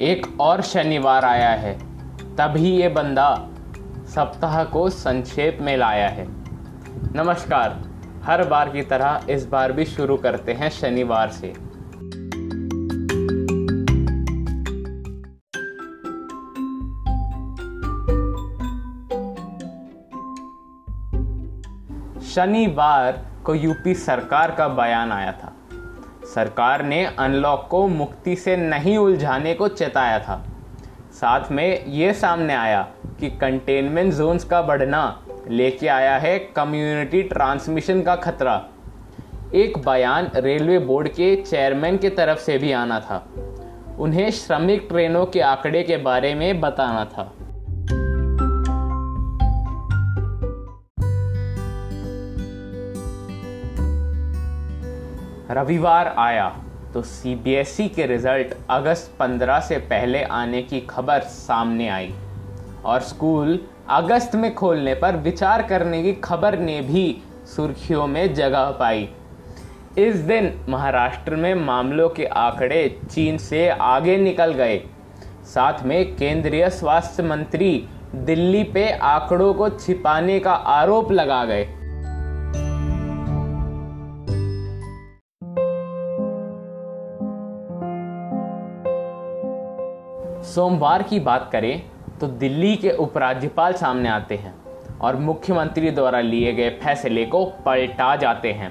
एक और शनिवार आया है, तभी ये बंदा सप्ताह को संक्षेप में लाया है। नमस्कार, हर बार की तरह इस बार भी शुरू करते हैं शनिवार से। शनिवार को यूपी सरकार का बयान आया था। सरकार ने अनलॉक को मुक्ति से नहीं उलझाने को चेताया था। साथ में ये सामने आया कि कंटेनमेंट जोन्स का बढ़ना लेके आया है कम्युनिटी ट्रांसमिशन का खतरा। एक बयान रेलवे बोर्ड के चेयरमैन की तरफ़ से भी आना था। उन्हें श्रमिक ट्रेनों के आंकड़े के बारे में बताना था। रविवार आया तो सीबीएसई के रिज़ल्ट अगस्त 15 से पहले आने की खबर सामने आई। और स्कूल अगस्त में खोलने पर विचार करने की खबर ने भी सुर्खियों में जगह पाई। इस दिन महाराष्ट्र में मामलों के आंकड़े चीन से आगे निकल गए। साथ में केंद्रीय स्वास्थ्य मंत्री दिल्ली पे आंकड़ों को छिपाने का आरोप लगा गए। सोमवार की बात करें तो दिल्ली के उपराज्यपाल सामने आते हैं और मुख्यमंत्री द्वारा लिए गए फैसले को पलटा जाते हैं।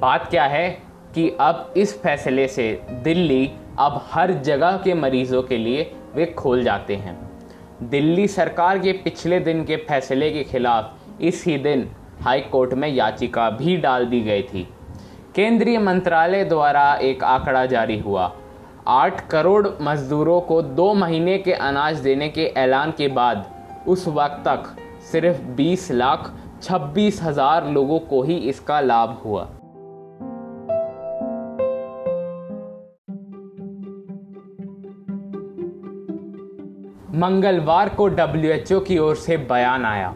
बात क्या है कि अब इस फैसले से दिल्ली अब हर जगह के मरीजों के लिए वे खोल जाते हैं। दिल्ली सरकार के पिछले दिन के फैसले के खिलाफ इसी दिन हाई कोर्ट में याचिका भी डाल दी गई थी। केंद्रीय मंत्रालय द्वारा एक आंकड़ा जारी हुआ आठ करोड़ मजदूरों को दो महीने के अनाज देने के ऐलान के बाद उस वक्त तक सिर्फ़ 20 लाख छब्बीस हज़ार लोगों को ही इसका लाभ हुआ। मंगलवार को डब्ल्यूएचओ की ओर से बयान आया।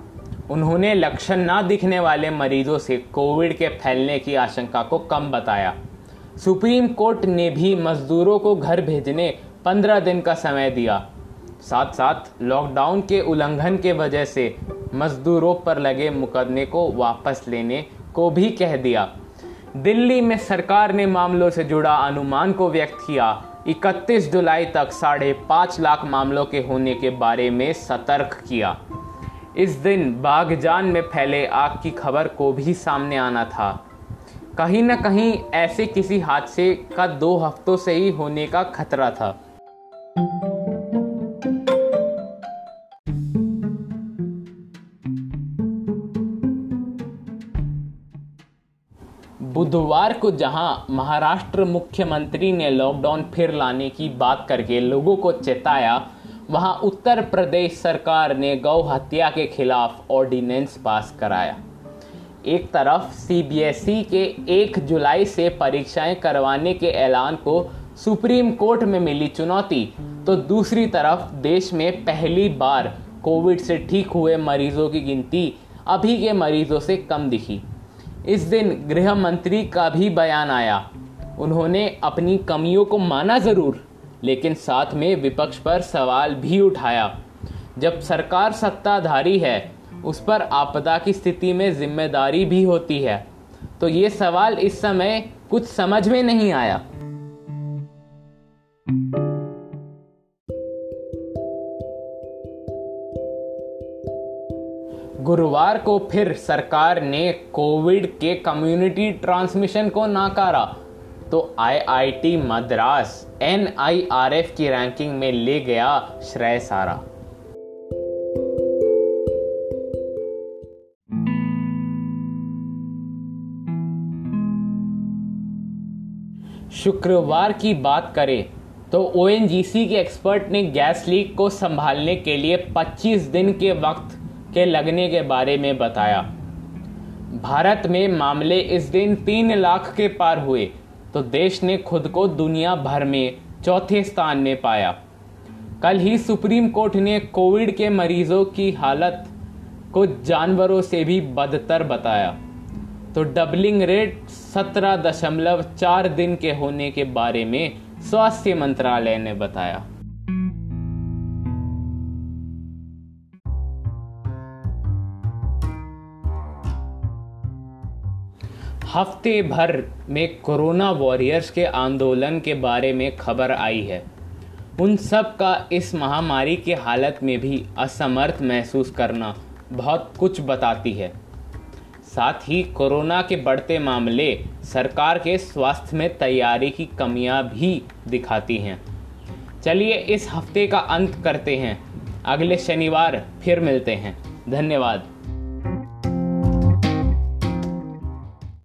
उन्होंने लक्षण ना दिखने वाले मरीजों से कोविड के फैलने की आशंका को कम बताया। सुप्रीम कोर्ट ने भी मजदूरों को घर भेजने पंद्रह दिन का समय दिया। साथ साथ लॉकडाउन के उल्लंघन के वजह से मजदूरों पर लगे मुकदमे को वापस लेने को भी कह दिया। दिल्ली में सरकार ने मामलों से जुड़ा अनुमान को व्यक्त किया। 31 जुलाई तक साढ़े पाँच लाख मामलों के होने के बारे में सतर्क किया। इस दिन बागजान में फैले आग की खबर को भी सामने आना था। कहीं ना कहीं ऐसे किसी हादसे का दो हफ्तों से ही होने का खतरा था। बुधवार को जहाँ महाराष्ट्र मुख्यमंत्री ने लॉकडाउन फिर लाने की बात करके लोगों को चेताया, वहाँ उत्तर प्रदेश सरकार ने गौ हत्या के खिलाफ ऑर्डिनेंस पास कराया। एक तरफ़ सीबीएसई के 1 जुलाई से परीक्षाएँ करवाने के ऐलान को सुप्रीम कोर्ट में मिली चुनौती तो दूसरी तरफ़ देश में पहली बार कोविड से ठीक हुए मरीजों की गिनती अभी के मरीजों से कम दिखी। इस दिन गृह मंत्री का भी बयान आया। उन्होंने अपनी कमियों को माना ज़रूर, लेकिन साथ में विपक्ष पर सवाल भी उठाया। जब सरकार सत्ताधारी है उस पर आपदा की स्थिति में ज़िम्मेदारी भी होती है। तो ये सवाल इस समय कुछ समझ में नहीं आया। गुरुवार को फिर सरकार ने कोविड के कम्युनिटी ट्रांसमिशन को नाकारा। तो आईआईटी मद्रास एनआईआरएफ की रैंकिंग में ले गया श्रेय सारा। शुक्रवार की बात करें तो ओएनजीसी के एक्सपर्ट ने गैस लीक को संभालने के लिए 25 दिन के वक्त के लगने के बारे में बताया। भारत में मामले इस दिन तीन लाख के पार हुए तो देश ने खुद को दुनिया भर में चौथे स्थान में पाया। कल ही सुप्रीम कोर्ट ने कोविड के मरीजों की हालत को जानवरों से भी बदतर बताया। तो डबलिंग रेट 17.4 दिन के होने के बारे में स्वास्थ्य मंत्रालय ने बताया। हफ़्ते भर में कोरोना वॉरियर्स के आंदोलन के बारे में खबर आई है। उन सब का इस महामारी के हालत में भी असमर्थ महसूस करना बहुत कुछ बताती है। साथ ही कोरोना के बढ़ते मामले सरकार के स्वास्थ्य में तैयारी की कमियाँ भी दिखाती हैं। चलिए इस हफ़्ते का अंत करते हैं। अगले शनिवार फिर मिलते हैं। धन्यवाद।